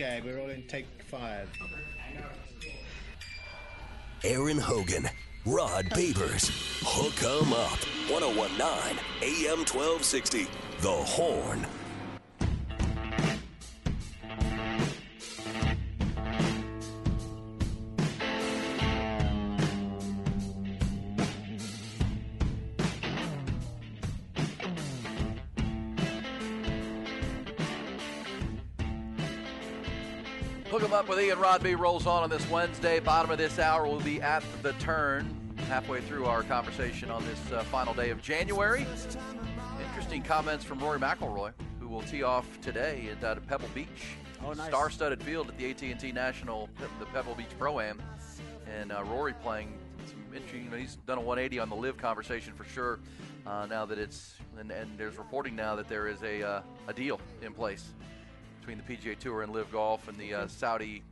Okay, we're all in take five. Aaron Hogan, Rod Babers, Hook 'em Up, 1019 AM 1260, The Horn. Up with Ian Rod B rolls on on this Wednesday. Bottom of this hour, we'll be at the turn, halfway through our conversation on this uh, final day of January. Interesting comments from Rory McIlroy, who will tee off today at uh, Pebble Beach, Oh, nice. star-studded field at the AT&T National, the Pebble Beach Pro Am, and uh, Rory playing some interesting. You know, he's done a 180 on the LIV conversation for sure. Uh, now that it's and, and there's reporting now that there is a uh, a deal in place between the PGA Tour and LIV Golf and the uh, Saudi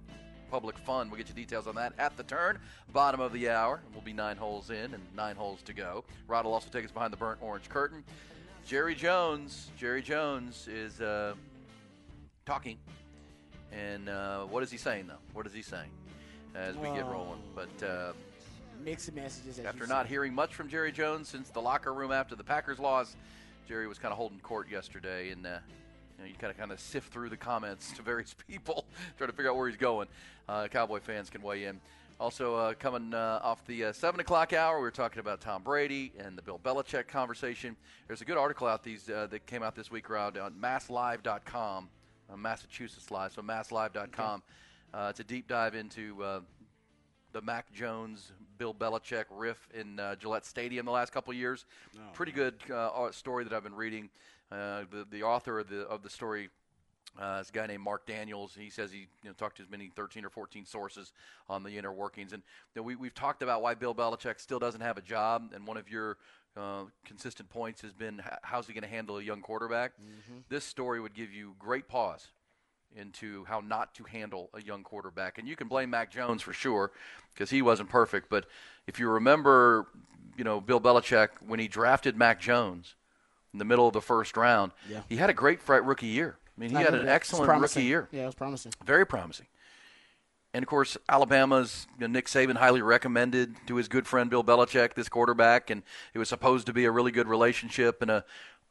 Public Fund. We'll get you details on that at the turn. Bottom of the hour. We'll be nine holes in and nine holes to go. Rod will also take us behind the burnt orange curtain. Jerry Jones. Jerry Jones is uh, talking. And uh, what is he saying, though? What is he saying as we get rolling? But uh, Mixed messages. as after not said. hearing much from Jerry Jones since the locker room after the Packers loss, Jerry was kind of holding court yesterday, and uh, you know you kind of kind of sift through the comments to various people, try to figure out where he's going. Uh, Cowboy fans can weigh in. Also, uh, coming uh, off the uh, seven o'clock hour, we were talking about Tom Brady and the Bill Belichick conversation. There's a good article out these uh, that came out this week around on MassLive.com, uh, Massachusetts Live, so MassLive.com. Uh, it's a deep dive into uh, the Mac Jones, Bill Belichick riff in uh, Gillette Stadium the last couple of years. Pretty good uh, story that I've been reading. Uh, the the author of the of the story. Uh, is a guy named Mark Daniels. He says he you know, talked to as many 13 or 14 sources on the inner workings. And you know, we, we've talked about why Bill Belichick still doesn't have a job. And one of your uh, consistent points has been how's he going to handle a young quarterback? This story would give you great pause into how not to handle a young quarterback. And you can blame Mac Jones for sure because he wasn't perfect. But if you remember, you know, Bill Belichick, when he drafted Mac Jones in the middle of the first round, Yeah. he had a great rookie year. I mean, he I had an that. Excellent rookie year. Yeah, it was promising. Very promising. And of course, Alabama's you know, Nick Saban highly recommended to his good friend Bill Belichick this quarterback, and it was supposed to be a really good relationship and a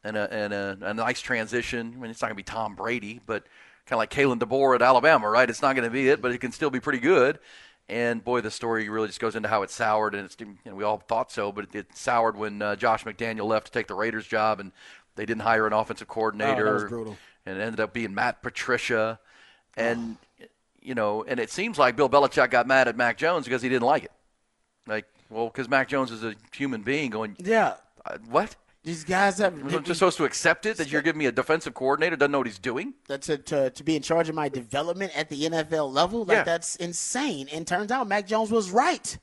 and a and a, a nice transition. I mean, it's not going to be Tom Brady, but kind of like Kalen DeBoer at Alabama, right? It's not going to be it, but it can still be pretty good. And boy, the story really just goes into how it soured, and it's you know, we all thought so, but it, it soured when uh, Josh McDaniel left to take the Raiders job, and they didn't hire an offensive coordinator, Oh, was brutal. and it ended up being Matt Patricia, and you know, and it seems like Bill Belichick got mad at Mac Jones because he didn't like it. Like, well, because Mac Jones is a human being going, Yeah, uh, what? These guys have I'm just supposed to accept it that you're giving me a defensive coordinator doesn't know what he's doing. to, to, to be in charge of my development at the NFL level. Like Yeah. that's insane. And turns out Mac Jones was right.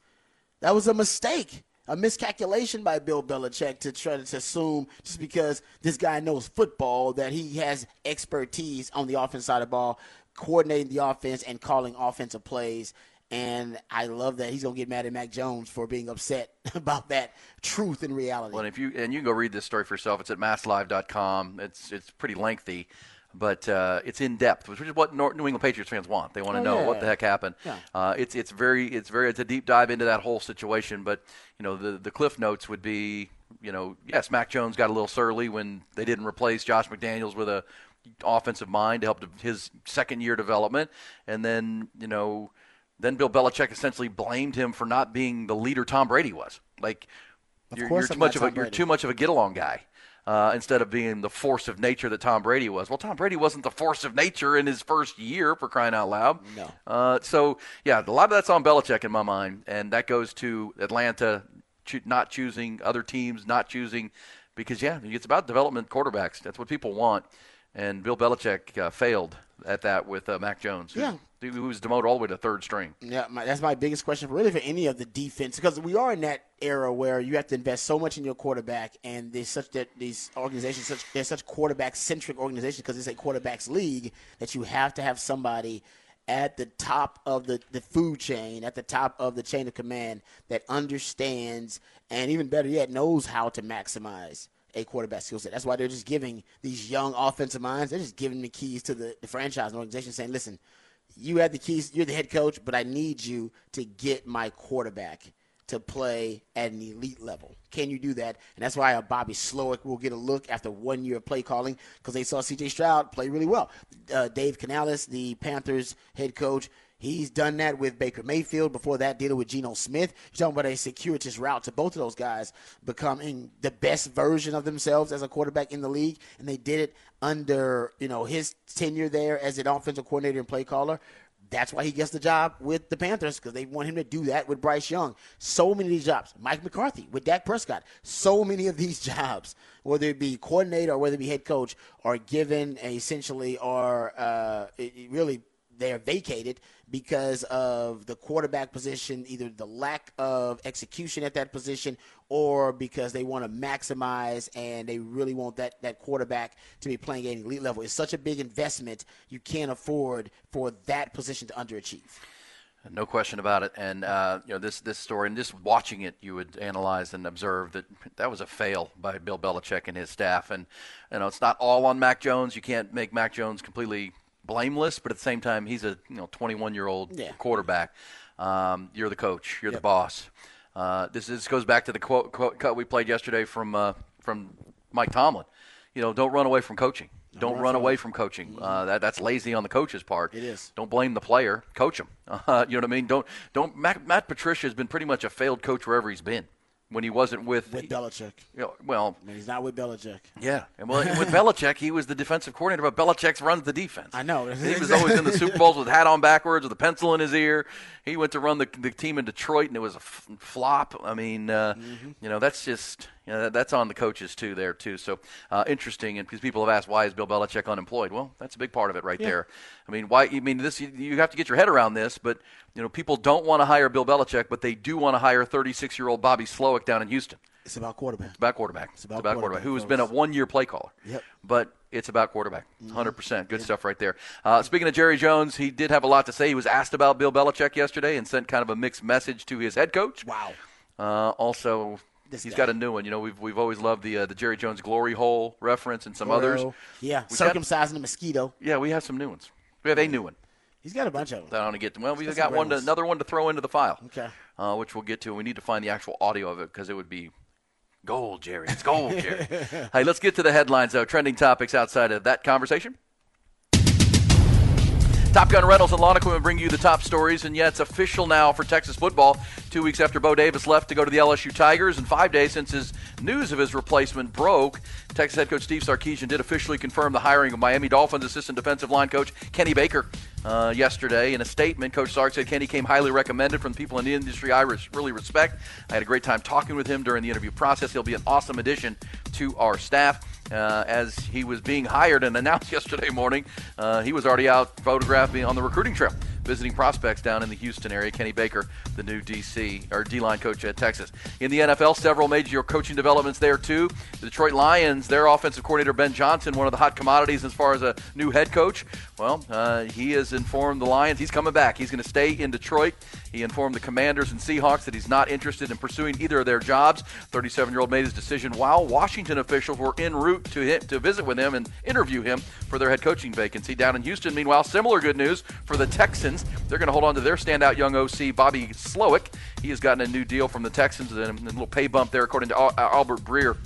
That was a mistake, a miscalculation by Bill Belichick to try to assume just because this guy knows football that he has expertise on the offense side of the ball, coordinating the offense and calling offensive plays. And I love that he's gonna get mad at Mac Jones for being upset about that truth and reality. Well, and if you and you can go read this story for yourself. It's at masslive.com. It's it's pretty lengthy, but uh, it's in depth, which is what Nor- New England Patriots fans want. They want to Oh, know yeah. what the heck happened. Yeah. Uh, it's it's very it's very it's a deep dive into that whole situation. But you know the the cliff notes would be you know yes Mac Jones got a little surly when they didn't replace Josh McDaniels with a offensive mind to help his second year development, and then you know then Bill Belichick essentially blamed him for not being the leader Tom Brady was. Like you're, you're too much of a you're too much of a get along guy. Uh, instead of being the force of nature that Tom Brady was. Well, Tom Brady wasn't the force of nature in his first year, for crying out loud. No. Uh, so, yeah, a lot of that's on Belichick in my mind, and that goes to Atlanta choo- not choosing other teams, not choosing because yeah, it's about development quarterbacks. That's what people want, and Bill Belichick uh, failed at that with uh, Mac Jones, who's, Yeah. who was demoted all the way to third string. Yeah, my, that's my biggest question, really, for any of the defense, because we are in that era where you have to invest so much in your quarterback, and there's such that these organizations, such they're such quarterback centric organizations because it's a quarterbacks league that you have to have somebody at the top of the, the food chain, at the top of the chain of command that understands and even better yet knows how to maximize a quarterback skill set. That's why they're just giving these young offensive minds, they're just giving the keys to the, the franchise and organization saying, listen, you have the keys, you're the head coach, but I need you to get my quarterback to play at an elite level. Can you do that? And that's why uh, Bobby Slowik will get a look after one year of play calling because they saw C.J. Stroud play really well. Uh, Dave Canales, the Panthers head coach, he's done that with Baker Mayfield. Before that, it with Geno Smith. You're talking about a circuitous route to both of those guys becoming the best version of themselves as a quarterback in the league, and they did it under you know his tenure there as an offensive coordinator and play caller. That's why he gets the job with the Panthers because they want him to do that with Bryce Young. So many of these jobs. Mike McCarthy with Dak Prescott. So many of these jobs, whether it be coordinator or whether it be head coach, are given essentially are uh, really they are vacated because of the quarterback position, either the lack of execution at that position or because they want to maximize and they really want that, that quarterback to be playing at an elite level. It's such a big investment, you can't afford for that position to underachieve. No question about it. And uh, you know this this story, and just watching it, you would analyze and observe that that was a fail by Bill Belichick and his staff. And you know it's not all on Mac Jones. You can't make Mac Jones completely blameless, but at the same time, he's a you know 21 year old Yeah. quarterback. Um, you're the coach. You're the boss. Uh, this this goes back to the quote, quote cut we played yesterday from uh, from Mike Tomlin. You know, don't run away from coaching. Don't run away from coaching. Uh, that that's lazy on the coach's part. It is. Don't blame the player. Coach him. You know what I mean? Don't don't. Matt, Matt Patricia has been pretty much a failed coach wherever he's been. When he wasn't with, With Belichick. you know, well, I mean, he's not with Belichick. yeah, and well, with Belichick, he was the defensive coordinator, but Belichick runs the defense. I know. he was always in the Super Bowls with hat on backwards, with a pencil in his ear. He went to run the, the team in Detroit, and it was a f- flop. I mean, uh, Mm-hmm. you know, that's just you know, that, that's on the coaches too there too. So uh, interesting, and because people have asked why is Bill Belichick unemployed? Well, that's a big part of it right there. I mean, why? I mean, this you, you have to get your head around this, but you know, people don't want to hire Bill Belichick, but they do want to hire 36 year old Bobby Slowik down in Houston. It's about quarterback. About quarterback. It's about quarterback, quarterback, who has been a one year play caller. Yep. But it's about quarterback. 100%. Good stuff right there. Uh, speaking of Jerry Jones, he did have a lot to say. He was asked about Bill Belichick yesterday and sent kind of a mixed message to his head coach. Wow. Uh, also, This he's guy. got a new one. You know, we've, we've always loved the, uh, the Jerry Jones glory hole reference and some others. Yeah, We got- circumcising the mosquito. Yeah, we have some new ones. We have a new one. He's got a bunch of them. that I want to get to. Well, we've got got one, to, another one to throw into the file. Okay. Uh, which we'll get to. We need to find the actual audio of it because it would be gold, Jerry. It's gold, Jerry. hey, let's get to the headlines, though. Trending topics outside of that conversation. Top Gun Rentals and Lawn Equipment bring you the top stories, and yeah, it's official now for Texas football. Two weeks after Bo Davis left to go to the LSU Tigers, and five days since his news of his replacement broke, Texas head coach Steve Sarkisian did officially confirm the hiring of Miami Dolphins assistant defensive line coach Kenny Baker uh, yesterday. In a statement, Coach Sark said Kenny came highly recommended from people in the industry I res- really respect. I had a great time talking with him during the interview process. He'll be an awesome addition to our staff. Uh, as he was being hired and announced yesterday morning, uh, he was already out photographing on the recruiting trail, visiting prospects down in the Houston area. Kenny Baker, the new DC or D-line coach at Texas. In the NFL, several major coaching developments there too. The Detroit Lions, their offensive coordinator Ben Johnson, one of the hot commodities as far as a new head coach. Well, uh, he has informed the Lions he's coming back. He's going to stay in Detroit. He informed the Commanders and Seahawks that he's not interested in pursuing either of their jobs. 37-year-old made his decision while Washington officials were en route to him, to visit with him and interview him for their head coaching vacancy down in Houston. Meanwhile, similar good news for the Texans. They're going to hold on to their standout young OC Bobby Slowik. He has gotten a new deal from the Texans and a little pay bump there, according to uh, Albert Breer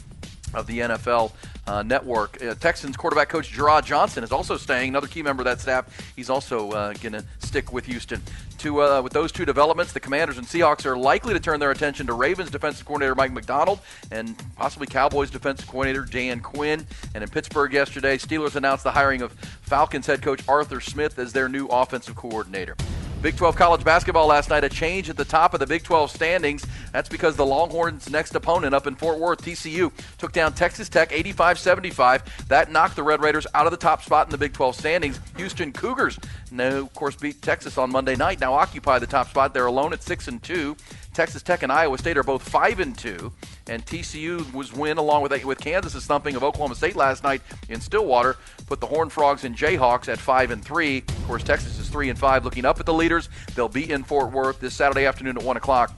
of the NFL uh, network. Uh, Texans quarterback coach Jerrod Johnson is also staying, another key member of that staff. He's also uh, going to stick with Houston. To, uh, with those two developments, the Commanders and Seahawks are likely to turn their attention to Ravens defensive coordinator Mike Macdonald and possibly Cowboys defensive coordinator Dan Quinn. And in Pittsburgh yesterday, Steelers announced the hiring of Falcons head coach Arthur Smith as their new offensive coordinator. Big 12 college basketball last night, a change at the top of the Big 12 standings. That's because the Longhorns' next opponent up in Fort Worth, TCU, took down Texas Tech 85 75. That knocked the Red Raiders out of the top spot in the Big 12 standings. Houston Cougars, no, of course, beat Texas on Monday night, now occupy the top spot. They're alone at 6 and 2. Texas Tech and Iowa State are both 5 and 2 and TCU was win along with with Kansas's thumping of Oklahoma State last night in Stillwater put the Horned Frogs and Jayhawks at five and three. Of course, Texas is three and five, looking up at the leaders. They'll be in Fort Worth this Saturday afternoon at one o'clock.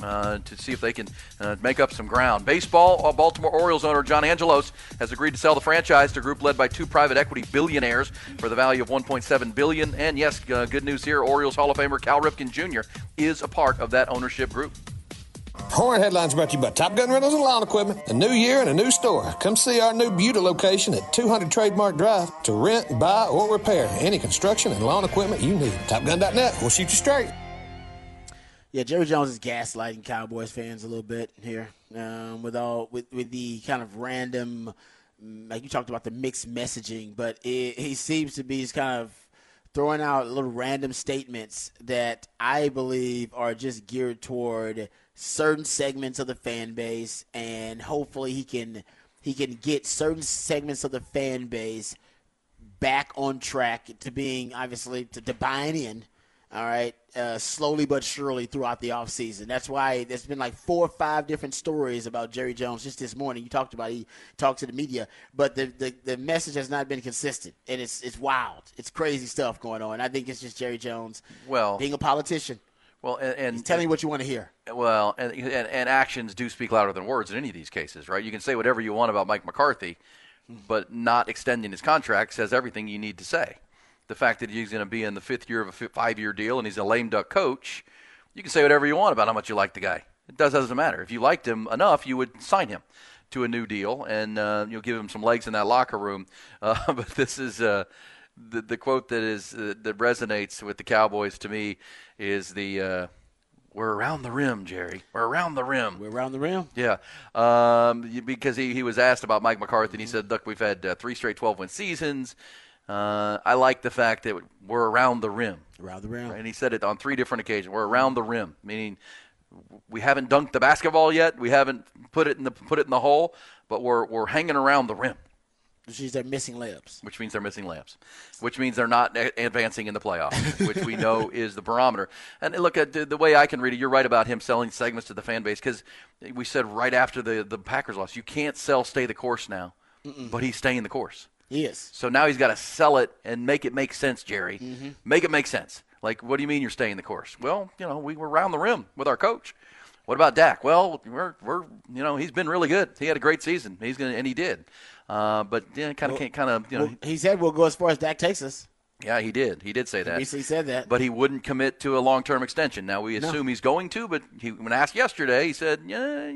Uh, to see if they can uh, make up some ground. Baseball, uh, Baltimore Orioles owner John Angelos has agreed to sell the franchise to a group led by two private equity billionaires for the value of 1.7 billion. And yes, uh, good news here: Orioles Hall of Famer Cal Ripken Jr. is a part of that ownership group. Horn Headlines brought to you by Top Gun Rentals and Lawn Equipment. A new year and a new store. Come see our new Buda location at 200 Trademark Drive to rent, buy, or repair any construction and lawn equipment you need. TopGun.net. We'll shoot you straight. Yeah, Jerry Jones is gaslighting Cowboys fans a little bit here um, with all with with the kind of random, like you talked about the mixed messaging, but it, he seems to be kind of throwing out little random statements that I believe are just geared toward certain segments of the fan base, and hopefully he can he can get certain segments of the fan base back on track to being obviously to, to buying in. All right, uh, slowly but surely throughout the offseason. That's why there's been like four or five different stories about Jerry Jones just this morning. You talked about he talked to the media, but the, the, the message has not been consistent, and it's it's wild. It's crazy stuff going on. I think it's just Jerry Jones, well, being a politician. Well, and, and He's telling you what you want to hear. Well, and, and, and actions do speak louder than words in any of these cases, right? You can say whatever you want about Mike McCarthy, but not extending his contract says everything you need to say. The fact that he's going to be in the fifth year of a five-year deal and he's a lame duck coach, you can say whatever you want about how much you like the guy. It does doesn't matter. If you liked him enough, you would sign him to a new deal and uh, you'll give him some legs in that locker room. Uh, but this is. Uh, the, the quote that is uh, that resonates with the Cowboys to me is the uh, "We're around the rim, Jerry. We're around the rim. We're around the rim." Yeah, um, because he, he was asked about Mike McCarthy, and he said, "Look, we've had uh, three straight 12-win seasons. Uh, I like the fact that we're around the rim. Around the rim. Right? And he said it on three different occasions. We're around the rim, meaning." We haven't dunked the basketball yet. We haven't put it in the put it in the hole, but we're we're hanging around the rim which means they're missing layups. Which means they're missing layups. Which means they're not advancing in the playoffs, which we know is the barometer. And look at the, the, way I can read it. You're right about him selling segments to the fan base because we said right after the the Packers loss, you can't sell stay the course now, Mm-mm. but he's staying the course. He is. So now he's got to sell it and make it make sense, Jerry. Mm-hmm. Make it make sense. Like, what do you mean you're staying the course? Well, you know, we were around the rim with our coach. What about Dak? Well, we're, we're you know he's been really good. He had a great season. He's gonna and he did. Uh, but yeah, kind of, well, can't kind of, you know. Well, he said we'll go as far as Dak takes us. Yeah, he did. He did say that. He said that. But he wouldn't commit to a long-term extension. Now we assume no. he's going to, but he, when asked yesterday, he said, yeah,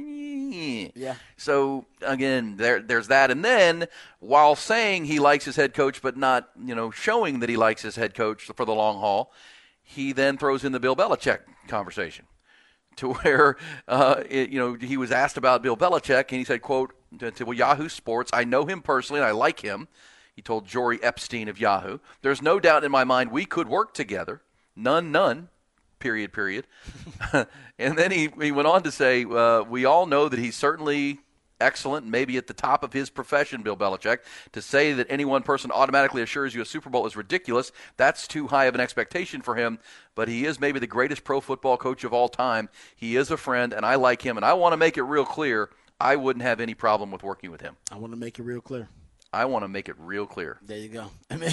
yeah. So again, there, there's that. And then, while saying he likes his head coach, but not, you know, showing that he likes his head coach for the long haul, he then throws in the Bill Belichick conversation, to where, uh, it, you know, he was asked about Bill Belichick, and he said, "quote to, to well, Yahoo Sports. I know him personally, and I like him. He told Jori Epstein of Yahoo. There's no doubt in my mind we could work together. None, none. Period, period. and then he, he went on to say, uh, We all know that he's certainly excellent, maybe at the top of his profession, Bill Belichick. To say that any one person automatically assures you a Super Bowl is ridiculous. That's too high of an expectation for him, but he is maybe the greatest pro football coach of all time. He is a friend, and I like him, and I want to make it real clear I wouldn't have any problem with working with him. I want to make it real clear. I want to make it real clear. There you go. I mean,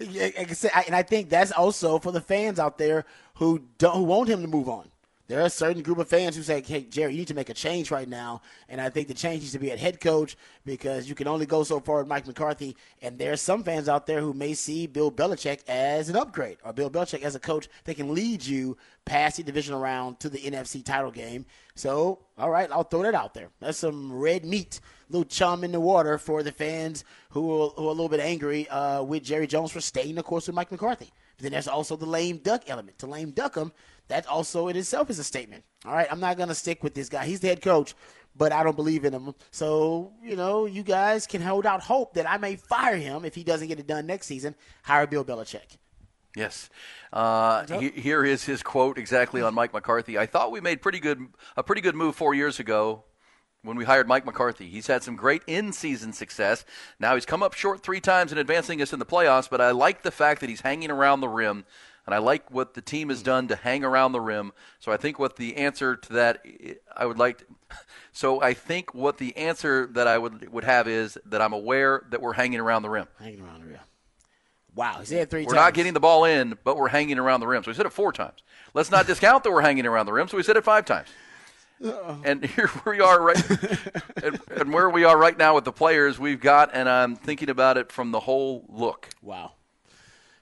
like I said, and I think that's also for the fans out there who don't who want him to move on. There are a certain group of fans who say, "Hey, Jerry, you need to make a change right now." And I think the change needs to be at head coach because you can only go so far with Mike McCarthy. And there are some fans out there who may see Bill Belichick as an upgrade or Bill Belichick as a coach that can lead you past the divisional round to the NFC title game. So, all right, I'll throw that out there. That's some red meat, little chum in the water for the fans who are, who are a little bit angry uh, with Jerry Jones for staying the course with Mike McCarthy. But then there's also the lame duck element. To lame duck him, that also in itself is a statement. All right, I'm not going to stick with this guy. He's the head coach, but I don't believe in him. So, you know, you guys can hold out hope that I may fire him if he doesn't get it done next season. Hire Bill Belichick. Yes. Uh, he, here is his quote exactly on Mike McCarthy. I thought we made pretty good a pretty good move four years ago when we hired Mike McCarthy. He's had some great in-season success. Now he's come up short three times in advancing us in the playoffs, but I like the fact that he's hanging around the rim. And I like what the team has done to hang around the rim. So I think what the answer to that I would like. To, so I think what the answer that I would would have is that I'm aware that we're hanging around the rim. Hanging around the rim. Wow, he's said three We're times. not getting the ball in, but we're hanging around the rim. So we said it four times. Let's not discount that we're hanging around the rim. So we said it five times. And here we are, right, and, and where we are right now with the players we've got, and I'm thinking about it from the whole look. Wow.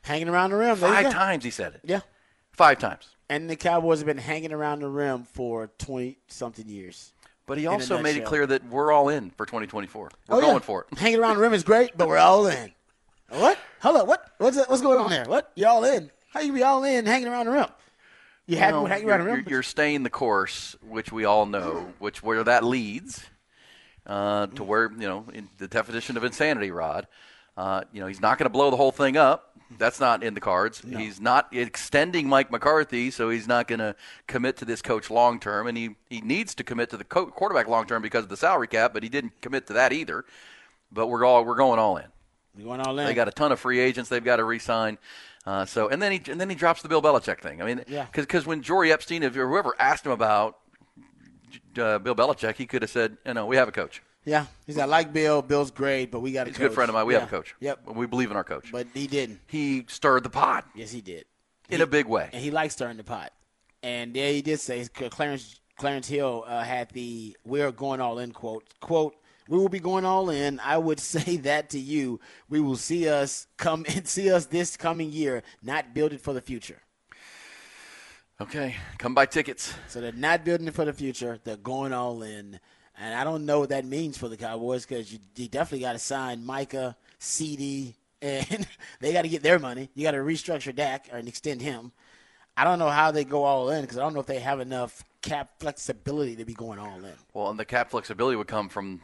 Hanging around the rim. Five times he said it. Yeah. Five times. And the Cowboys have been hanging around the rim for 20 something years. But he also made it clear that we're all in for 2024. We're Oh, going yeah. for it. Hanging around the rim is great, but we're all in. What? Hold up. What? What's what's going on there? What? You all in? How you be all in hanging around the rim? You No, hanging you're, around you're- you're staying the course, which we all know, which where that leads uh, to where you know in the definition of insanity, Rod. Uh, you know he's not going to blow the whole thing up. That's not in the cards. He's not extending Mike McCarthy, so he's not going to commit to this coach long term, and he, he needs to commit to the co- quarterback long term because of the salary cap, but he didn't commit to that either. But we're all we're going all in. Going all in. They got a ton of free agents they've got to re-sign. Uh, so and then he and then he drops the Bill Belichick thing. I mean, Yeah. because when Jori Epstein, or whoever asked him about uh, Bill Belichick, he could have said, "You know, we have a coach. yeah, he's got like Bill. Bill's great, but we got a coach. A good friend of mine. We Yeah. have a coach. Yep. we believe in our coach." But he didn't. he stirred the pot Yes, he did. in a big way. and he likes stirring the pot. And yeah, he did say Clarence Clarence Hill uh, had the "We're going all in" quote. Quote: We will be going all in. I would say that to you. We will see us come and see us this coming year, not build it for the future. Okay, come buy tickets. So they're not building it for the future. They're going all in. And I don't know what that means for the Cowboys because you, you definitely got to sign Micah, CD, and they got to get their money. You got to restructure Dak and extend him. I don't know how they go all in because I don't know if they have enough cap flexibility to be going all in. Well, and the cap flexibility would come from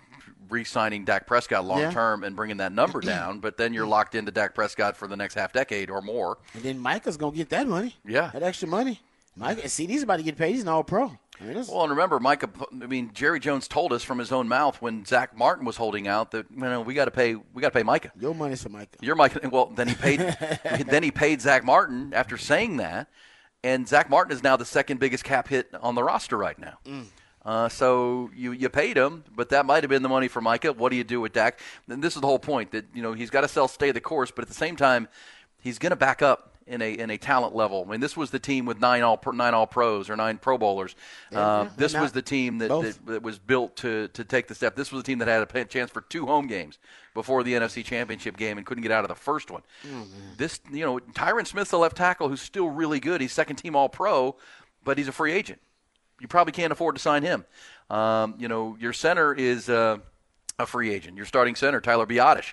re-signing Dak Prescott long Yeah. term and bringing that number down. But then you're locked into Dak Prescott for the next half decade or more. And then Micah's going to get that money. Yeah. That extra money. Micah, CD's about to get paid. He's an all pro. I mean, Well, and remember, Micah. I mean, Jerry Jones told us from his own mouth when Zach Martin was holding out that you know we got to pay we got to pay Micah. your money's for Micah. You're Micah. Well, then he paid. then he paid Zach Martin after saying that, and Zach Martin is now the second biggest cap hit on the roster right now. Mm. Uh, so you you paid him, but that might have been the money for Micah. What do you do with Dak? And this is the whole point that you know he's got to sell, stay the course, but at the same time, he's going to back up in a in a talent level. I mean, this was the team with nine all nine all pros or nine Pro Bowlers. uh, this was the team that, that that was built to to take the step. This was a team that had a chance for two home games before the NFC Championship game and couldn't get out of the first one. This, you know, Tyron Smith's the left tackle who's still really good. He's second team All Pro, but he's a free agent. You probably can't afford to sign him. Um, you know, your center is uh, a free agent. Your starting center, Tyler Biadasz.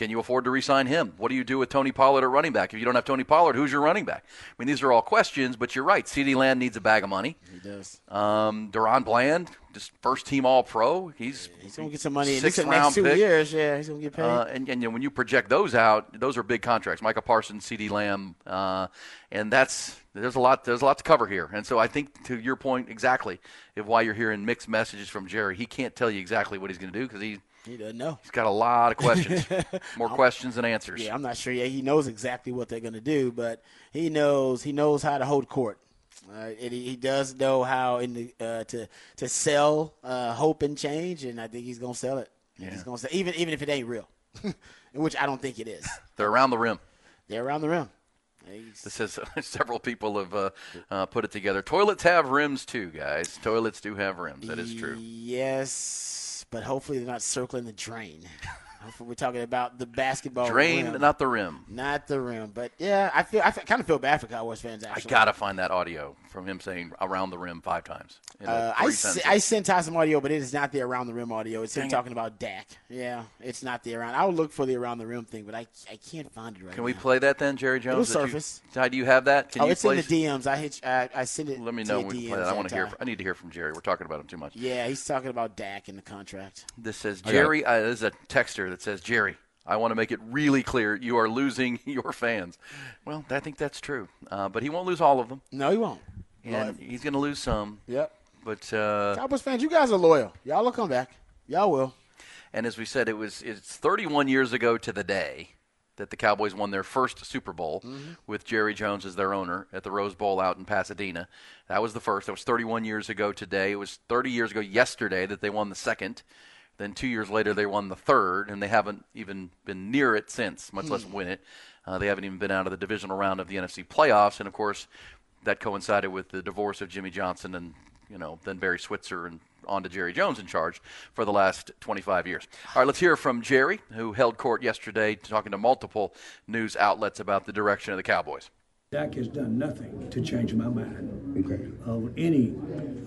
Can you afford to re-sign him? What do you do with Tony Pollard at running back? If you don't have Tony Pollard, who's your running back? I mean, these are all questions, but you're right. C.D. Lamb needs a bag of money. He does. Um, DaRon Bland, just first team All Pro. He's He's going to get some money in the next two pick. years. Yeah, he's going to get paid. Uh, and, and when you project those out, those are big contracts. Micah Parsons, C.D. Lamb, uh, and that's there's a lot there's a lot to cover here. And so I think to your point exactly if why you're hearing mixed messages from Jerry. He can't tell you exactly what he's going to do because he he doesn't know. he's got a lot of questions, more questions than answers. Yeah, I'm not sure. Yeah, he knows exactly what they're going to do, but he knows he knows how to hold court. Uh, and he, he does know how in the uh, to to sell uh, hope and change, and I think he's going to sell it. He's going to even even if it ain't real, which I don't think it is. They're around the rim. They're around the rim. He's- This says several people have uh, uh, put it together. Toilets have rims too, guys. Toilets do have rims. That is true. Yes, but hopefully they're not circling the drain. Hopefully we're talking about the basketball Drain, rim, not the rim. not the rim. But yeah, I feel I kind of feel bad for Cowboys fans. Actually, I gotta find that audio from him saying around the rim five times. Uh, I, three s- sentences. I sent out some audio, but it is not the around the rim audio. It's him Dang it. talking about Dak. Yeah, it's not the around. I will look for the around the rim thing, but I, I can't find it right now. Can we play that then, Jerry Jones? It'll That you- surface. How do you have that? Can oh, you it's in the DMs. I hit. I, I sent it. Let me know your when we DMs can play that. I want to hear. I need to hear from Jerry. We're talking about him too much. Yeah, he's talking about Dak in the contract. This says got it. Jerry. Uh, this is a texter that says Jerry. I want to make it really clear you are losing your fans. Well, I think that's true. Uh, but he won't lose all of them, No, he won't. and he's going to lose some. Yep. But uh, Cowboys fans, you guys are loyal. Y'all will come back. Y'all will. and as we said, it was it's 31 years ago to the day that the Cowboys won their first Super Bowl with Jerry Jones as their owner at the Rose Bowl out in Pasadena. That was the first. That was 31 years ago today. It was 30 years ago yesterday that they won the second. Then two years later, they won the third, and they haven't even been near it since, much less win it. Uh, they haven't even been out of the divisional round of the NFC playoffs, and of course, that coincided with the divorce of Jimmy Johnson and you know then Barry Switzer and on to Jerry Jones in charge for the last 25 years. All right, let's hear from Jerry, who held court yesterday, talking to multiple news outlets about the direction of the Cowboys. Dak has done nothing to change my mind Okay. of any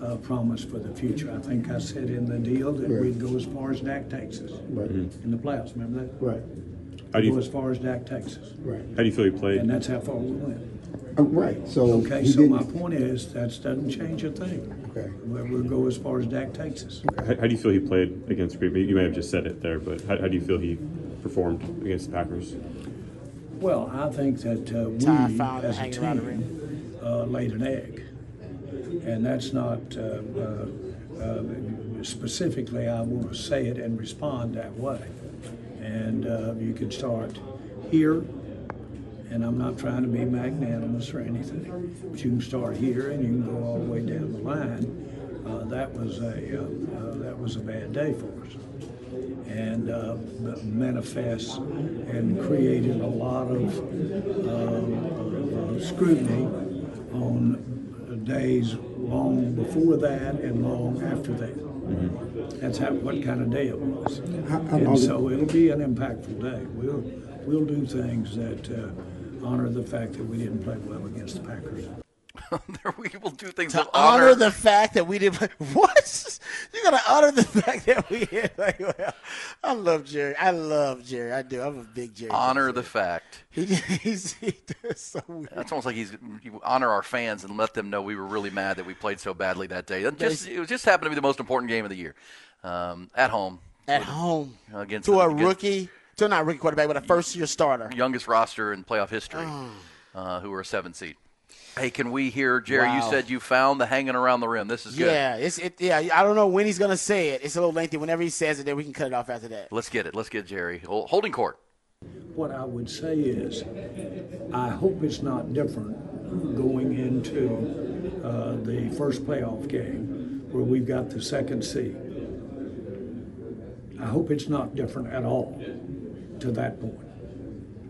uh, promise for the future. I think I said in the deal that Right. we'd go as far as Dak takes us Right. in the playoffs. Remember that? Right. How do you, Go you as far as Dak takes us, Right. how do you feel he played? and that's how far we went. Uh, right. So Okay, so didn't- my point is that doesn't change a thing. Okay. Where we'll go as far as Dak takes us. How, how do you feel he played against Green Bay? You may have just said it there, but how, how do you feel he performed against the Packers? Well, I think that uh, we, as a team, uh, laid an egg, and that's not uh, uh, uh, specifically. I want to say it and respond that way, and uh, you can start here. And I'm not trying to be magnanimous or anything, but you can start here and you can go all the way down the line. Uh, that was a uh, uh, that was a bad day for us and uh, manifests and created a lot of uh, uh, scrutiny on days long before that and long after that. That's how, what kind of day it was. How- how and did- so it'll be an impactful day. We'll, we'll do things that uh, honor the fact that we didn't play well against the Packers. we will do things To with honor, honor. the fact that we did what? You're gonna honor the fact that we did like, well, I love Jerry. I love Jerry. I do. I'm a big Jerry. honor the fact. He, he's he does so weird. That's almost like he's you honor our fans and let them know we were really mad that we played so badly that day. It just it just happened to be the most important game of the year, um, at home at home against to a against rookie, to not a rookie quarterback, but a first year starter. youngest roster in playoff history, Oh. uh, who were a seven seed. Hey, can we hear Jerry? You said you found the hanging around the rim. This is good. Yeah, it's it. Yeah, I don't know when he's gonna say it. It's a little lengthy. Whenever he says it, then we can cut it off after that. Let's get it. Let's get Jerry holding court. What I would say is, I hope it's not different going into uh, the first playoff game where we've got the second seed. I hope it's not different at all to that point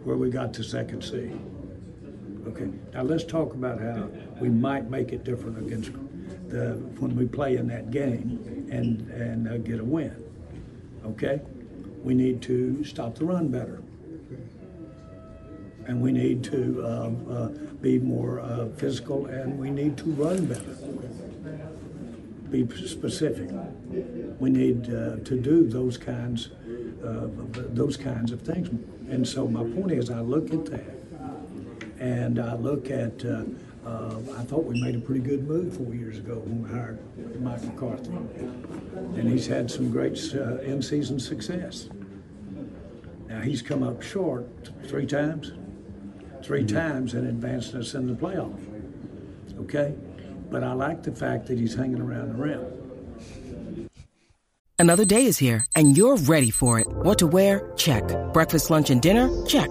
where we got the second seed. Okay, now let's talk about how we might make it different against the when we play in that game and and uh, get a win. Okay, we need to stop the run better and we need to uh, uh, be more uh, physical, and we need to run better. Be specific. We need uh, to do those kinds, uh, those kinds of things. And so my point is, I look at that, and I look at. Uh, uh, I thought we made a pretty good move four years ago when we hired Mike McCarthy, and he's had some great uh, in-season success. Now he's come up short three times, 3 times and advanced us in the playoff. Okay, but I like the fact that he's hanging around the rim. Another day is here, and you're ready for it. What to wear? Check. Breakfast, lunch, and dinner? Check.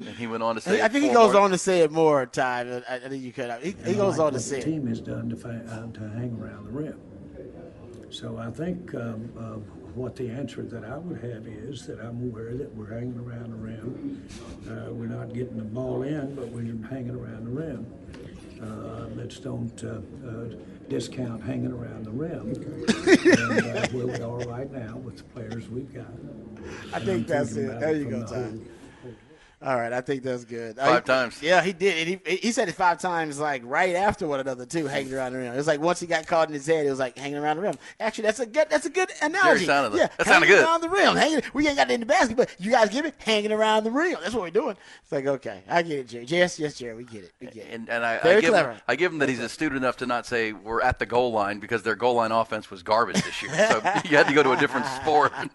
And he went on to say, I think he goes more- on to say it more time. I, I think you cut out. He, he goes like on to say the team has done to, fi- uh, to hang around the rim. So I think um, uh, what the answer that I would have is that I'm aware that we're hanging around the rim. Uh, we're not getting the ball in, but we're hanging around the rim. Uh, let's don't uh, uh, discount hanging around the rim and uh, where we are right now with the players we've got. I think that's it. There you go, the Ty. All right, I think that's good. Uh, five I- times. Yeah, he did. And he, he said it five times, like right after one another too, hanging around the rim. It was like once he got caught in his head, it was like hanging around the rim. Actually, that's a good. That's a good analogy. yeah, that sounded hanging good. around the rim. Hanging. We ain't got it in the basket, but you guys get it. Hanging around the rim. That's what we're doing. It's like okay, I get it, Jerry. Yes, yes, Jerry, we get it. We get it. And, and I, I give clever. him, I give him that he's astute enough to not say we're at the goal line because their goal line offense was garbage this year. so you had to go to a different sport.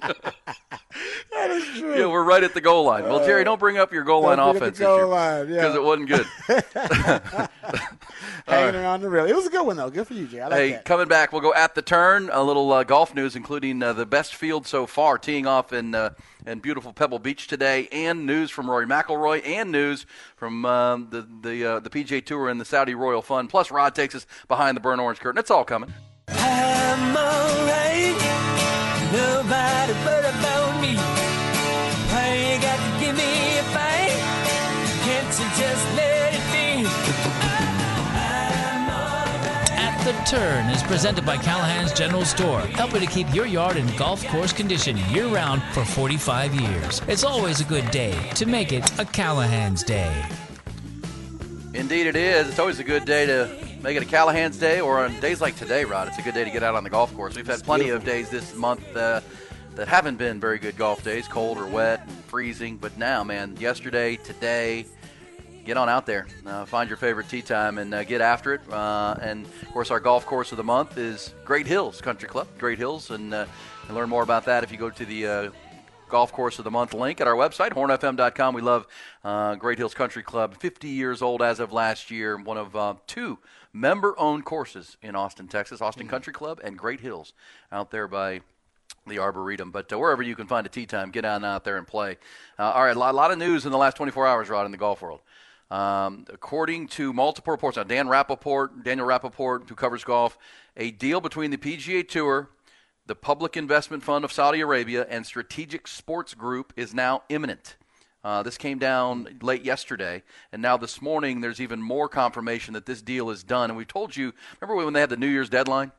that is true. yeah, we're right at the goal line. Well, Jerry, uh, don't bring up your goal line Don't bring offense goal this year line, yeah. because it wasn't good. hanging around the rim. It was a good one though. Good for you, Jerry. I like hey, that. coming back, we'll go at the turn. A little uh, golf news, including uh, the best field so far, teeing off in uh, in beautiful Pebble Beach today, and news from Rory McIlroy, and news from um, the the uh, the PGA Tour and the Saudi Royal Fund. Plus, Rod takes us behind the burnt orange curtain. It's all coming. Turn is presented by Callahan's General Store, helping to keep your yard in golf course condition year round for 45 years. It's always a good day to make it a Callahan's Day. Indeed, it is. It's always a good day to make it a Callahan's Day, or on days like today, Rod. It's a good day to get out on the golf course. We've had plenty of days this month uh, that haven't been very good golf days, cold or wet, and freezing. But now, man, yesterday, today, get on out there, uh, find your favorite tee time, and uh, get after it. Uh, and of course, our golf course of the month is Great Hills Country Club, Great Hills, and uh, you learn more about that if you go to the uh, golf course of the month link at our website, hornfm.com. We love uh, Great Hills Country Club, 50 years old as of last year, one of uh, two member owned courses in Austin, Texas, Austin Country Club and Great Hills out there by the Arboretum. But uh, wherever you can find a tee time, get on out there and play. Uh, all right, a lot, lot of news in the last 24 hours, Rod, in the golf world. Um, according to multiple reports, now Dan Rapaport, Daniel Rapaport, who covers golf, a deal between the PGA Tour, the Public Investment Fund of Saudi Arabia, and Strategic Sports Group is now imminent. Uh, this came down late yesterday, and now this morning there's even more confirmation that this deal is done. And we told you, remember when they had the New Year's deadline?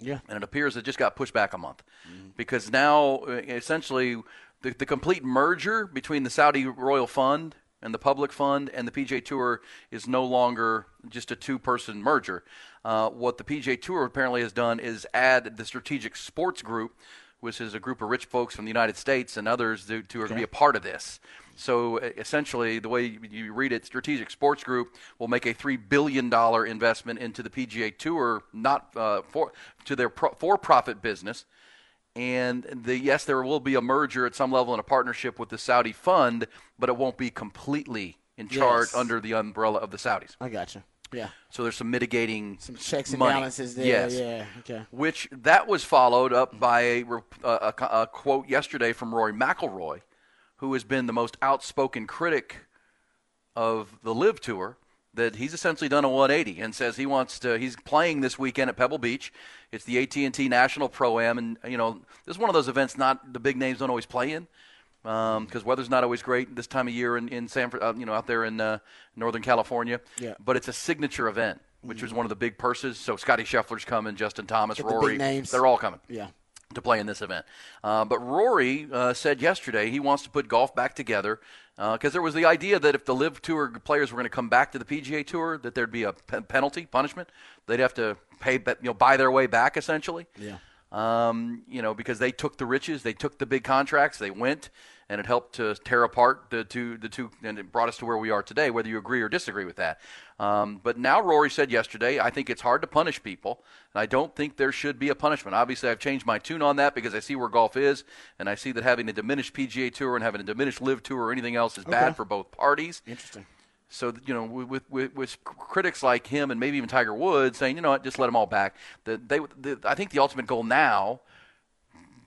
Yeah. and it appears it just got pushed back a month because now uh, essentially the, the complete merger between the Saudi Royal Fund and the public fund and the PGA Tour is no longer just a two-person merger. Uh, what the PGA Tour apparently has done is add the Strategic Sports Group, which is a group of rich folks from the United States and others to, to be a part of this. So essentially, the way you- you read it, Strategic Sports Group will make a three billion dollar investment into the PGA Tour, not uh, for to their pro- for-profit business. And the yes, there will be a merger at some level and a partnership with the Saudi fund, but it won't be completely in charge Yes. under the umbrella of the Saudis. I got you. Yeah. So there's some mitigating Some checks and money. balances there. Yes. Yeah. Okay. Which that was followed up by a, a, a, a quote yesterday from Rory McIlroy, who has been the most outspoken critic of the LIV Tour. That he's essentially done a 180 and says he wants to. He's playing this weekend at Pebble Beach. It's the AT&T National Pro Am, and you know this is one of those events. Not the big names don't always play in because weather's not always great this time of year in in San, uh, you know, out there in uh, Northern California. Yeah. But it's a signature event, which was one of the big purses. So Scotty Scheffler's coming, Justin Thomas, Get the Rory, names. they're all coming Yeah. to play in this event. Uh, but Rory uh, said yesterday he wants to put golf back together because there was the idea that if the LIV Tour players were going to come back to the PGA Tour, that there'd be a pe- penalty, punishment. They'd have to pay, you know, buy their way back essentially. Yeah. Um, you know, because they took the riches, they took the big contracts, they went, and it helped to tear apart the two, the two, and it brought us to where we are today. Whether you agree or disagree with that, um, but now Rory said yesterday, I think it's hard to punish people, and I don't think there should be a punishment. Obviously, I've changed my tune on that because I see where golf is, and I see that having a diminished PGA Tour and having a diminished LIV Tour or anything else is bad for both parties. Interesting. So you know, with, with with critics like him and maybe even Tiger Woods saying, you know what, just let them all back. The, they, the, I think the ultimate goal now,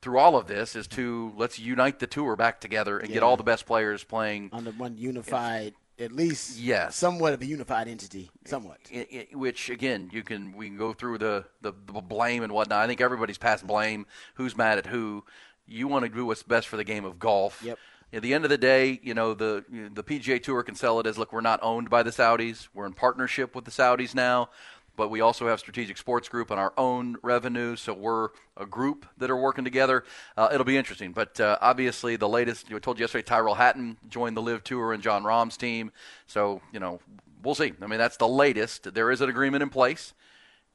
through all of this, is to let's unite the tour back together and get all the best players playing. Under one unified, at least. Yes. Somewhat of a unified entity. Somewhat. i- i- which again, you can we can go through the, the the blame and whatnot. I think everybody's past blame. Who's mad at who? You want to do what's best for the game of golf. Yep. At the end of the day, you know the the PGA Tour can sell it as look, we're not owned by the Saudis. We're in partnership with the Saudis now. But we also have Strategic Sports Group on our own revenue, so we're a group that are working together. Uh, it'll be interesting, but uh, obviously the latest. You know, I told you yesterday, Tyrrell Hatton joined the LIV Tour and Jon Rahm's team. So you know, we'll see. I mean, that's the latest. There is an agreement in place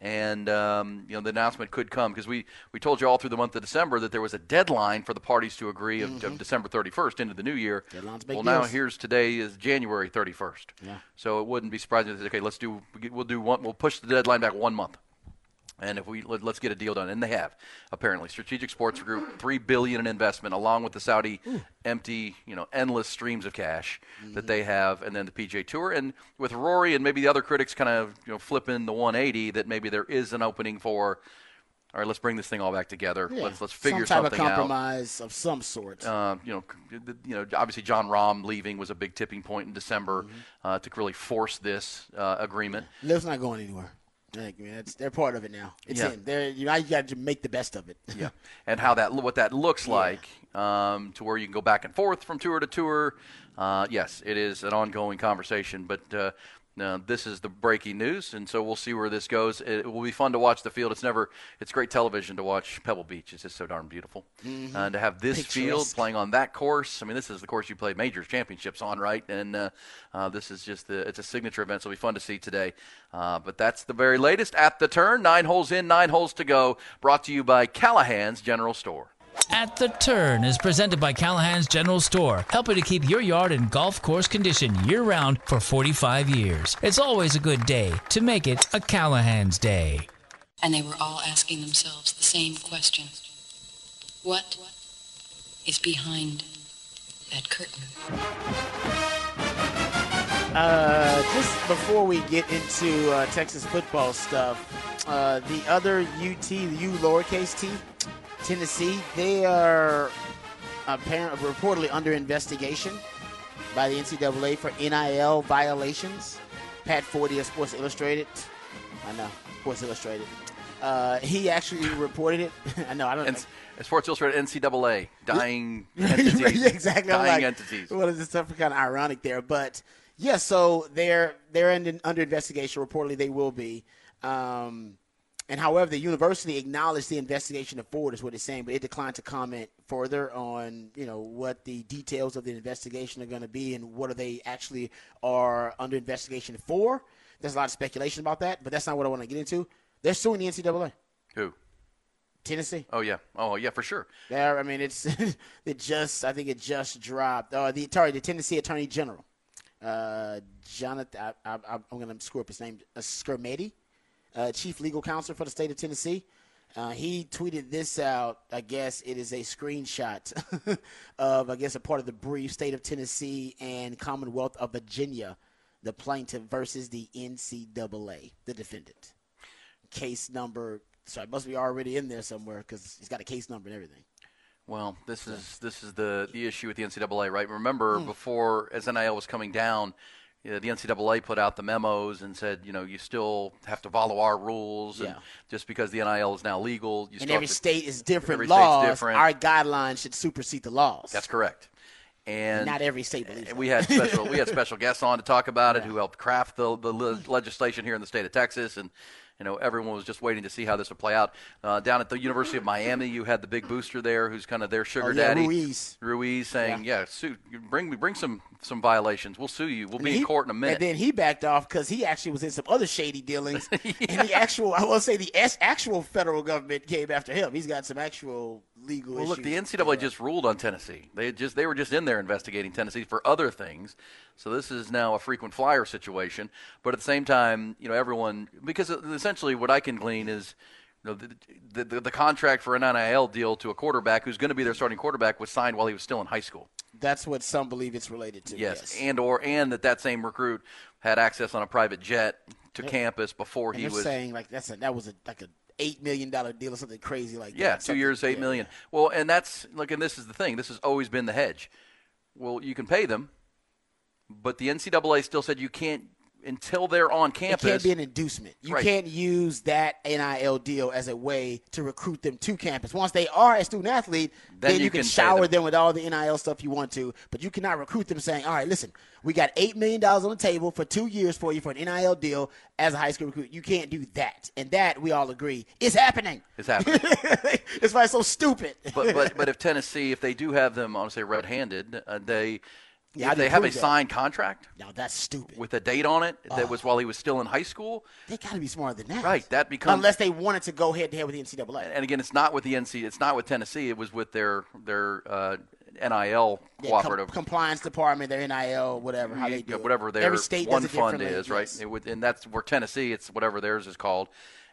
and um, you know the announcement could come because we, we told you all through the month of December that there was a deadline for the parties to agree of, Mm-hmm. of December 31st into the new year. Deadline's big well, now here's today is January 31st. Yeah. So it wouldn't be surprising say, okay, let's do we'll do one we'll push the deadline back one month. And if we let, us get a deal done, and they have apparently, Strategic Sports Group, three billion in investment, along with the Saudi empty, you know, endless streams of cash that they have, and then the PGA Tour, and with Rory and maybe the other critics kind of you know flipping the 180 that maybe there is an opening for. All right, let's bring this thing all back together. Yeah. Let's let's figure some type something of out. compromise of some sort. Uh, you know, you know, obviously Jon Rahm leaving was a big tipping point in December Mm-hmm. uh, to really force this uh, agreement. Liv's not going anywhere. Like, man, it's, they're part of it now. It's Yeah. in. They're you know you got to make the best of it. Yeah, and how that what that looks like um, to where you can go back and forth from tour to tour. Uh, yes, it is an ongoing conversation, but. Uh, uh, this is the breaking news, and so we'll see where this goes. It will be fun to watch the field. It's never, it's great television to watch Pebble Beach. It's just so darn beautiful, Mhm. and to have this field playing on that course. I mean, this is the course you played majors championships on, right? And uh, uh, this is just the, it's a signature event, so it'll be fun to see today. Uh, but that's the very latest at the turn. Nine holes in, nine holes to go. Brought to you by Callahan's General Store. At the Turn is presented by Callahan's General Store, helping to keep your yard in golf course condition year round for 45 years. It's always a good day to make it a Callahan's Day. And they were all asking themselves the same question What is behind that curtain? Uh, just before we get into uh, Texas football stuff, uh, the other UT, the U lowercase t, Tennessee, they are apparently reportedly under investigation by the NCAA for NIL violations. Pat Forde of Sports Illustrated, I know Sports Illustrated. Uh, he actually reported it. I know. I don't. And Sports Illustrated NCAA dying entities. exactly. Dying like, entities. What is this stuff? Kind of ironic there, but yeah. So they're they're in, under investigation. Reportedly, they will be. Um, and however, the university acknowledged the investigation of Forde is what it's saying, but it declined to comment further on you know what the details of the investigation are going to be and what are they actually are under investigation for. There's a lot of speculation about that, but that's not what I want to get into. They're suing the NCAA. Who? Tennessee. Oh yeah. Oh yeah, for sure. There, I mean, it's it just I think it just dropped. Uh, the sorry, the Tennessee Attorney General, uh, Jonathan. I, I, I'm going to screw up his name. Uh, uh, Chief Legal Counsel for the state of Tennessee. Uh, he tweeted this out. I guess it is a screenshot of I guess a part of the brief. State of Tennessee and Commonwealth of Virginia, the plaintiff versus the NCAA, the defendant. Case number. Sorry, must be already in there somewhere because he's got a case number and everything. Well, this is this is the the issue with the NCAA, right? Remember, Hmm. before as NIL was coming down, you know, the NCAA put out the memos and said, you know, you still have to follow our rules, and Yeah. just because the NIL is now legal, you and still every have to- state is different every laws. State's different. Our guidelines should supersede the laws. That's correct. And Not every state believes and we had special we had special guests on to talk about it who helped craft the the legislation here in the state of Texas and you know everyone was just waiting to see how this would play out uh, down at the University of Miami you had the big booster there who's kind of their sugar Oh, yeah, daddy Ruiz. Ruiz saying yeah, sue bring me, bring some some violations we'll sue you we'll And be in court in a minute And then he backed off because he actually was in some other shady dealings. And the actual, I will say, the S- actual federal government came after him. He's got some actual legal Well, issues. look, the NCAA just ruled on Tennessee. They just they were just in there investigating Tennessee for other things. So this is now a frequent flyer situation. But at the same time, you know, everyone because essentially what I can glean is. You know, the, the, the contract for an NIL deal to a quarterback who's going to be their starting quarterback was signed while he was still in high school. That's what some believe it's related to. Yes, and or and that that same recruit had access on a private jet to campus before he was saying like that's a, that was a, like a eight million dollar deal or something crazy like that. Yeah, two years, eight yeah. million. Well, and that's look, and this is the thing. This has always been the hedge. Well, you can pay them, but the NCAA still said you can't until they're on campus. It can't be an inducement. You Right. can't use that NIL deal as a way to recruit them to campus. Once they are a student athlete, Then then, you you, can, can shower them- them with all the NIL stuff you want to. But you cannot recruit them saying, "All right, listen, we got eight million dollars on the table for two years for you for an NIL deal as a high school recruit." You can't do that, and that we all agree is happening. It's happening. it's why it's so stupid. but but but if Tennessee, if they do have them, I want to say red-handed, uh, they Yeah, how if do you they have a that? signed contract now that's stupid. with a date on it that Oh. was while he was still in high school. They got to be smarter than that, Right, that becomes- unless they wanted to go head to head with the NCAA. And again, it's not with the NC. It's not with Tennessee. It was with their their uh, NIL Yeah, com- cooperative. compliance department, their NIL, whatever, how they do whatever their Every state one fund is, right? It would, and that's where Tennessee, it's whatever theirs is called.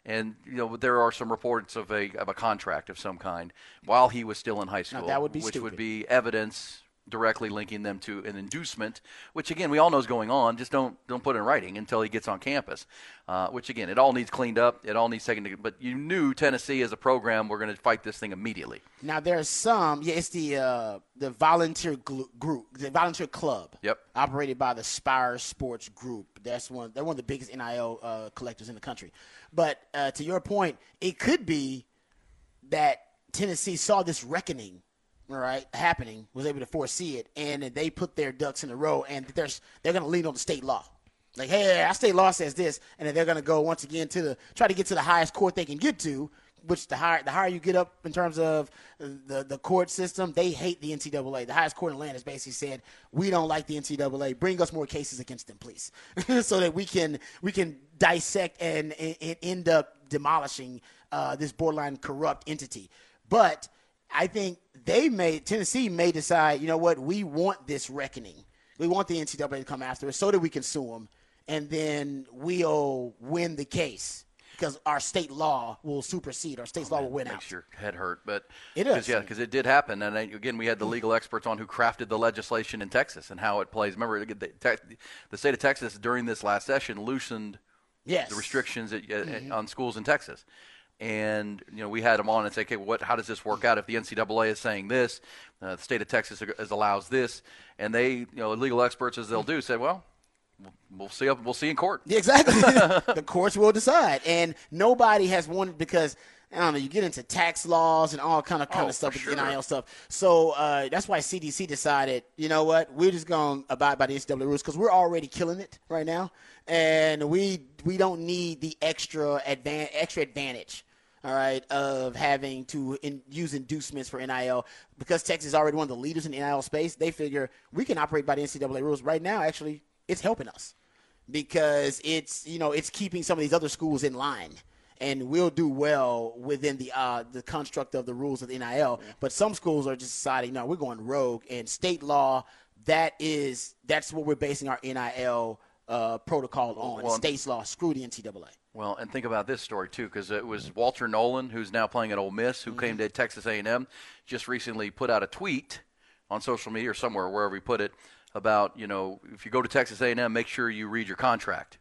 And you know there are some reports of a of a contract of some kind while he was still in high school, that would be which would be evidence directly linking them to an inducement, which again we all know is going on. Just don't don't put it in writing until he gets on campus. Uh, which again, it all needs cleaned up. It all needs taken. But you knew Tennessee as a program we're going to fight this thing immediately. Now there's some. Yeah, it's the uh, the volunteer glu- group, the volunteer club. Yep. Operated by the Spyre Sports Group. That's one. They're one of the biggest NIL uh, collectors in the country. But uh, to your point, it could be that Tennessee saw this reckoning, all right, happening, was able to foresee it, and they put their ducks in a row, and there's they're going to lean on the state law. Like, hey, our state law says this, and then they're going to go once again to the try to get to the highest court they can get to. Which the higher the higher you get up in terms of the the court system, they hate the NCAA. The highest court in land has basically said we don't like the NCAA. Bring us more cases against them, please, so that we can we can dissect and, and end up demolishing uh, this borderline corrupt entity. But I think they may Tennessee may decide, you know what, we want this reckoning. We want the NCAA to come after us so that we can sue them, and then we'll win the case because our state law will supersede. Our state's law will win out. makes your head hurt, but It 'cause, is. yeah, because it did happen. And I, again, we had the legal experts on who crafted the legislation in Texas and how it plays. Remember, the, the state of Texas during this last session loosened Yes. the restrictions at, at- Mhm. on schools in Texas. And you know, we had them on and say, okay, what? How does this work out? If the NCAA is saying this, uh, the state of Texas is, allows this, and they, you know, legal experts as they'll do, say, well, we'll- see. Up, we'll see in court. Yeah, exactly. the courts will decide, and nobody has wanted because I don't know. You get into tax laws and all kind of kind Oh, of stuff, with sure. NIL stuff. So uh, that's why CDC decided, you know what, we're just going to abide by the NCAA rules because we're already killing it right now, and we we don't need the extra advan- extra advantage. All right, of having to in, use inducements for NIL because Texas is already one of the leaders in the NIL space. They figure we can operate by the NCAA rules. Right now, actually, it's helping us because it's you know it's keeping some of these other schools in line and we'll do well within the uh, the construct of the rules of the NIL. But some schools are just deciding, no, we're going rogue. And state law, that is that's what we're basing our NIL uh, protocol on. well, State's law, screw the NCAA. Well, and think about this story too, because it was Walter Nolen, who's now playing at Ole Miss, who came to Texas A&M, just recently put out a tweet on social media or somewhere, wherever he put it, about you know if you go to Texas A&M, make sure you read your contract.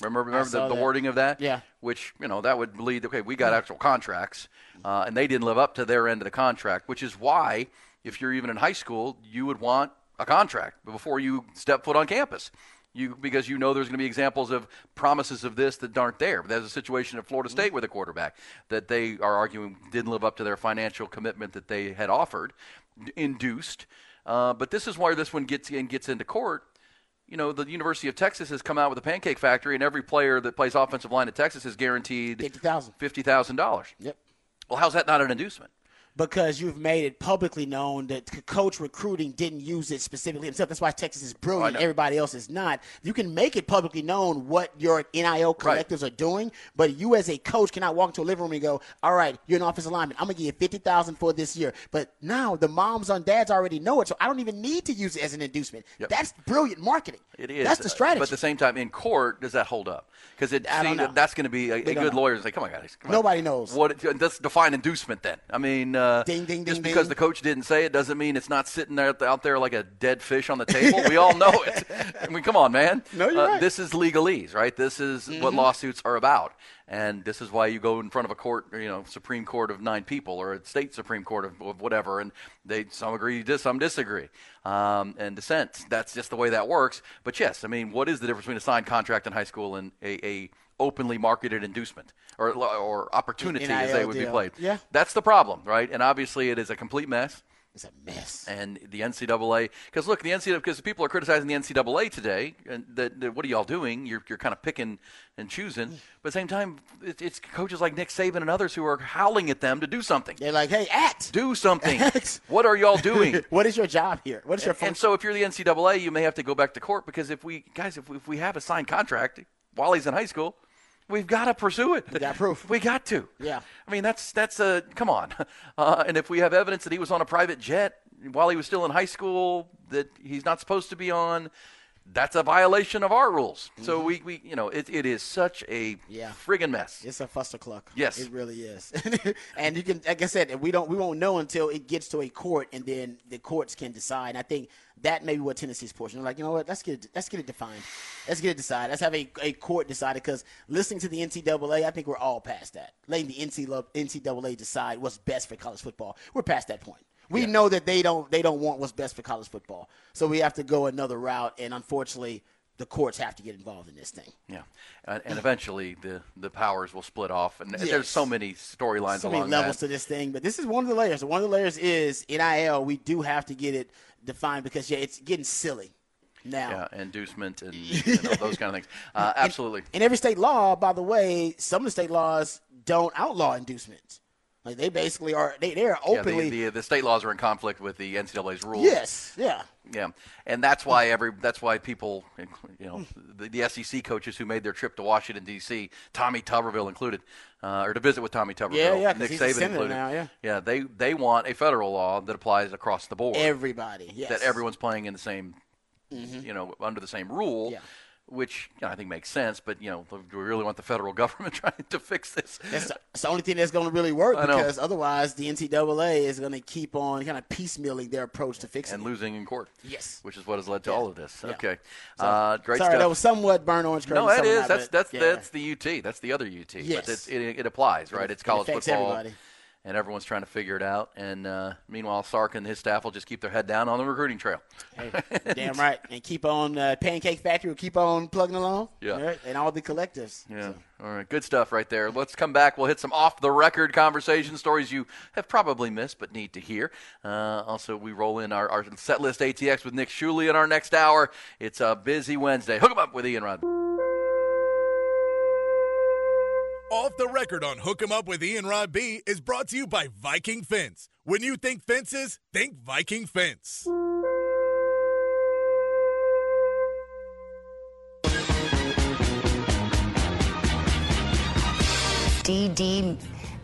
Remember, remember the, the wording of that? Yeah. Which you know that would lead. Okay, we got actual contracts, uh, and they didn't live up to their end of the contract, which is why if you're even in high school, you would want a contract before you step foot on campus. You because you know there's going to be examples of promises of this that aren't there. There's a situation at Florida State with a quarterback that they are arguing didn't live up to their financial commitment that they had offered, induced. Uh, but this is where this one gets in gets into court you know, the University of Texas has come out with a pancake factory, and every player that plays offensive line at Texas is guaranteed fifty thousand. Fifty thousand dollars. Yep. Well, how's that not an inducement? Because you've made it publicly known that coach recruiting didn't use it specifically himself. That's why Texas is brilliant. know. Everybody else is not. You can make it publicly known what your NIL collectives are doing, but you as a coach cannot walk into a living room and go, "All right, you're an offensive lineman. I'm gonna give you fifty thousand for this year." But now the moms and dads already know it, so I don't even need to use it as an inducement. Yep. That's brilliant marketing. It is. That's the uh, strategy. But at the same time, in court, does that hold up? Because that's going to be a, a good know. lawyer to say, "Come on, guys, come on. Nobody knows. What? Let's define inducement then. I mean, uh, uh, Ding, ding, just ding, because ding. the coach didn't say it doesn't mean it's not sitting there out there like a dead fish on the table. we all know it. I mean, come on, man. No, you're Uh, right. This is legalese, right? This is what Mhm. lawsuits are about. And this is why you go in front of a court, you know, Supreme Court of nine people or a state Supreme Court of, of whatever, and they some agree, some disagree, um, and dissent. That's just the way that works. But yes, I mean, what is the difference between a signed contract in high school and a, a openly marketed inducement or or opportunity, as they would be played? Yeah. That's the problem, right? And obviously, it is a complete mess. It's a mess. And the NCAA, because look, the NCAA, because people are criticizing the NCAA today, and that, that what are y'all doing? You're, you're kind of picking and choosing. Mm. But at the same time, it, it's coaches like Nick Saban and others who are howling at them to do something. They're like, hey, act. Do something. what are y'all doing? what is your job here? What is your and, function? and so if you're the NCAA, you may have to go back to court because if we, guys, if we, if we have a signed contract while he's in high school, we've got to pursue it. We got proof. We got to. Yeah. I mean, that's that's a come on. Uh, and if we have evidence that he was on a private jet while he was still in high school that he's not supposed to be on, that's a violation of our rules. So we, we you know it, it is such a Mm-hmm. Yeah. friggin' mess. It's a fustercluck. Yes. it really is. and you can, like I said, we don't, we won't know until it gets to a court, and then the courts can decide. I think that may be what Tennessee's portion. They're like, you know what? Let's get, it, let's get it defined. Let's get it decided. Let's have a, a court decided. Because listening to the NCAA, I think we're all past that. Letting the NCAA decide what's best for college football. We're past that point. We know that they don't, they don't want what's best for college football. So we have to go another route, and unfortunately, the courts have to get involved in this thing. Yeah, and, and eventually the the powers will split off, and Yes. there's so many storylines so many along levels that. to this thing, but this is one of the layers. One of the layers is NIL. We do have to get it defined because yeah, it's getting silly now. Yeah, inducement and you know, those kind of things. Uh, absolutely. In every state law, by the way, some of the state laws don't outlaw inducements. Like they basically are they they are Yeah, openly the, the the state laws are in conflict with the NCAA's rules. yes yeah Yeah, and that's why every that's why people, you know, the, the SEC coaches who made their trip to Washington D.C., Tommy Tuberville included, uh, or to visit with Tommy Tuberville, Yeah, yeah, Nick he's Saban included. now, yeah. yeah, they they want a federal law that applies across the board. everybody yes that everyone's playing in the same, Mhm. you know, under the same rule. Yeah. Which you know, I think makes sense, but you know, do we really want the federal government trying to fix this? That's the, that's the only thing that's going to really work because otherwise the NCAA is going to keep on kind of piecemealing their approach to fixing it. and it. losing in court. Yes. which is what has led to all of this. Yeah. Okay, So- uh, great Sorry, stuff. that was somewhat burn orange curtain. No, of is that, that's that's yeah. that's the UT. That's the other UT. Yes. But it's, it, it applies, right? It- it's college affects football, everybody. And everyone's trying to figure it out. And uh, meanwhile, Sark and his staff will just keep their head down on the recruiting trail. Hey, damn right, and keep on uh, Pancake Factory. will keep on plugging along. Yeah. All right, and all the collectives. Yeah. All right. Good stuff right there. Let's come back. We'll hit some off the record conversation stories you have probably missed but need to hear. Uh, also, we roll in our, our set list ATX with Nick Shuley in our next hour. It's a busy Wednesday. Hook 'em up with Ian Rod. Off the record on Hook 'em Up with Ian Rod B is brought to you by Viking Fence. When you think fences, think Viking Fence. DD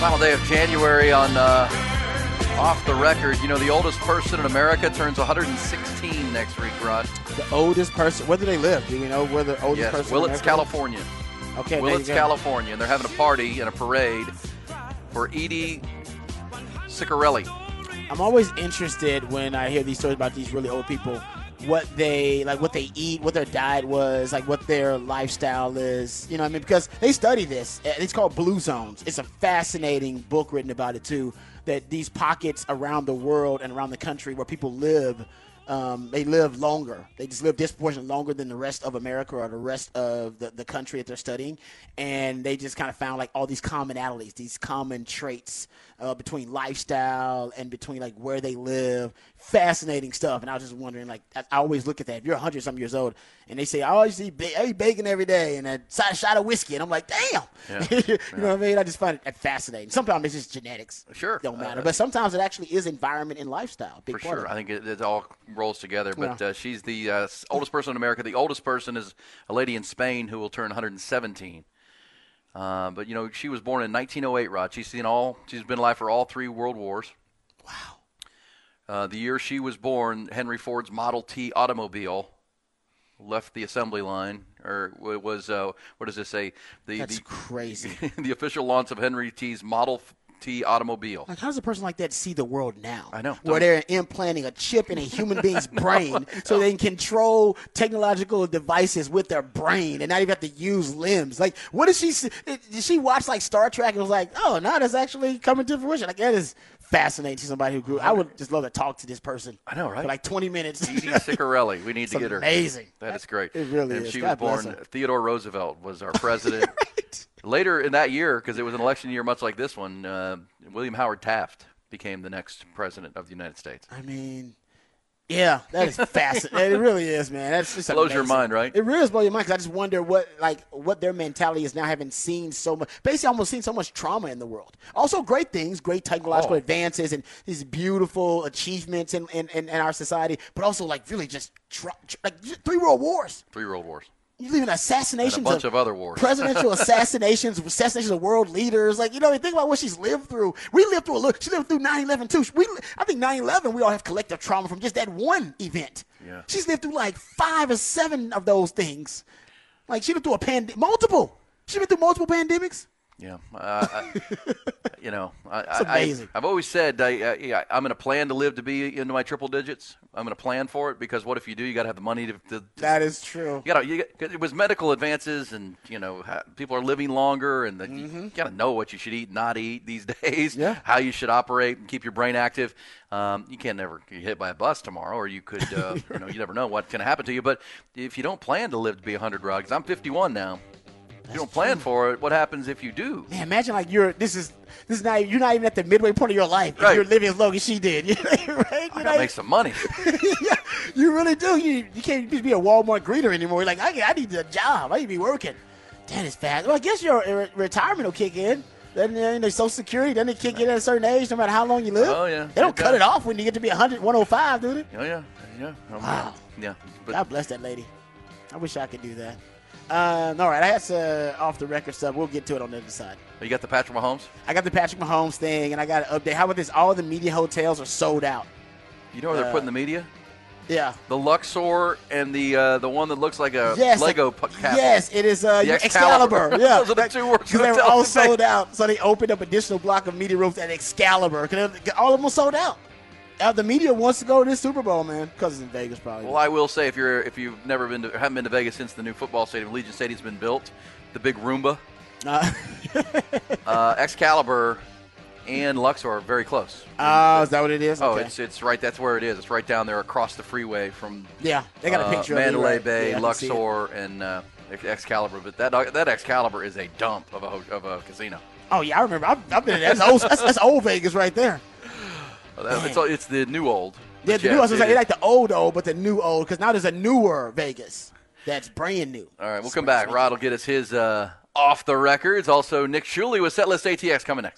Final day of January on uh, Off the Record. You know, the oldest person in America turns 116 next week, Rod. The oldest person. Where do they live? Do we know where the oldest Yes, person? Willits, California. Okay, Willits. California, and they're having a party and a parade for Edie Ceccarelli. I'm always interested when I hear these stories about these really old people, what they like, what they eat, what their diet was, like what their lifestyle is. You know, I mean, because they study this. Uh, It's called Blue Zones. It's a fascinating book written about it too. That these pockets around the world and around the country where people live. Um, they live longer. They just live disproportionately longer than the rest of America or the rest of the, the country that they're studying. And they just kind of found like all these commonalities, these common traits uh, between lifestyle and between like where they live. Fascinating stuff. And I was just wondering, like, I, I always look at that. If you're 100 some years old and they say, I always eat, ba- I eat bacon every day and a side shot of whiskey, and I'm like, damn. Yeah. you know what I mean? I just find it fascinating. Sometimes it's just genetics. Sure. Don't matter. Uh, but sometimes it actually is environment and lifestyle. Big For part sure, I think it, it all rolls together. But Yeah. uh, she's the uh, oldest person in America. The oldest person is a lady in Spain who will turn 117. Uh, but you know, she was born in 1908. Rod, she's seen all. She's been alive for all three world wars. Wow. Uh, the year she was born, Henry Ford's Model T automobile left the assembly line, or wa- was uh, what does this say? The, That's the, crazy. the official launch of Henry T's Model T automobile. Like, how does a person like that see the world now? I know. Where they're implanting a chip in a human being's brain so they can control technological devices with their brain and not even have to use limbs. Like, what did she see? Did she watch, like, Star Trek and was like, oh, now that's actually coming to fruition? Like, that is fascinating to somebody who grew. I would just love to talk to this person. I know, right? For like 20 minutes. Edie Ceccarelli. We need It's to get her. amazing. That is great. It really and is. She God was born. her. Theodore Roosevelt was our president. Later in that year, because it was an election year much like this one, uh, William Howard Taft became the next president of the United States. I mean, yeah, that is fascinating. it really is, man. That's just Blows your mind, right? It really does blow your mind because I just wonder what like what their mentality is now, having seen so much, basically almost seen so much trauma in the world. Also, great things, great technological Oh. advances, and these beautiful achievements in, in, in, in our society, but also like really just tra- tra- like three world wars. Three world wars. You leaving assassinations And a bunch of other wars. presidential assassinations, assassinations of world leaders. Like you know, think about what she's lived through. We lived through a little. She lived through 9/11 too. We, I think 9/11. We all have collective trauma from just that one event. Yeah. She's lived through like five or seven of those things. Like she lived through a pandemic, multiple. She lived through multiple pandemics. Yeah, uh, I, you know, I, I, amazing. I, have always said I, yeah, I'm going to plan to live to be into my triple digits. I'm going to plan for it because what if you do? You got to have the money to. to That is true. you got to. It was medical advances, and you know, people are living longer, and the, you got to know what you should eat, not eat these days. Mm-hmm. Yeah. How you should operate and keep your brain active. Um, you can't never get hit by a bus tomorrow, or you could. Uh, you know, you never know what's going to happen to you. But if you don't plan to live to be 100, Rod, 'cause I'm 51 now. If you don't plan for it, what happens if you do? Man, imagine like you're. This is this is not. You're not even at the midway point of your life. Right. You're living as long as she did. right? You're I gotta make some money. yeah, you really do. You you can't just be a Walmart greeter anymore. You're like, I, I need a job. I need to be working. That is fast. Well, I guess your re- retirement will kick in. Then uh, the Social Security doesn't it kick in at a certain age, no matter how long you live. Oh, yeah. They don't It cut does. it off when you get to be 100, 105, do they? Oh yeah, yeah. Um, Wow. Yeah, but God bless that lady. I wish I could do that. Um, all right, I had some uh, off the record stuff. We'll get to it on the other side. you got the Patrick Mahomes. I got the Patrick Mahomes thing, and I got an update. How about this? All the media hotels are sold out. You know where they're Uh, putting the media? Yeah. The Luxor and the uh, the one that looks like a Yes, Lego like- castle. Yes, it is uh, Excalibur. Excalibur. Yeah, Those are the two words they were all sold out, so they opened up additional block of media rooms at Excalibur. All of them sold out. Uh, the media wants to go to this Super Bowl, man, because it's in Vegas, probably. Well, I will say if you're if you've never been to haven't been to Vegas since the new football stadium, Allegiant Stadium's been built, the big Roomba, Uh, uh, Excalibur, and Luxor are very close. oh, is that what it is? Oh, Okay. it's it's right. That's where it is. It's right down there across the freeway from. Yeah, they got a uh, picture of Mandalay right. Bay, Yeah, I can see it. Luxor, and uh, Excalibur. But that that Excalibur is a dump of a of a casino. Oh yeah, I remember. I've, I've been in that. That's old, that's, that's old Vegas right there. That- It's, it's the new old. Yeah, the new, I was yes, gonna say, like the old old, but the new old, because now there's a newer Vegas that's brand new. All right, we'll come back. Rod will get us his uh, off the records. Also, Nick Shuley with Setlist ATX coming next.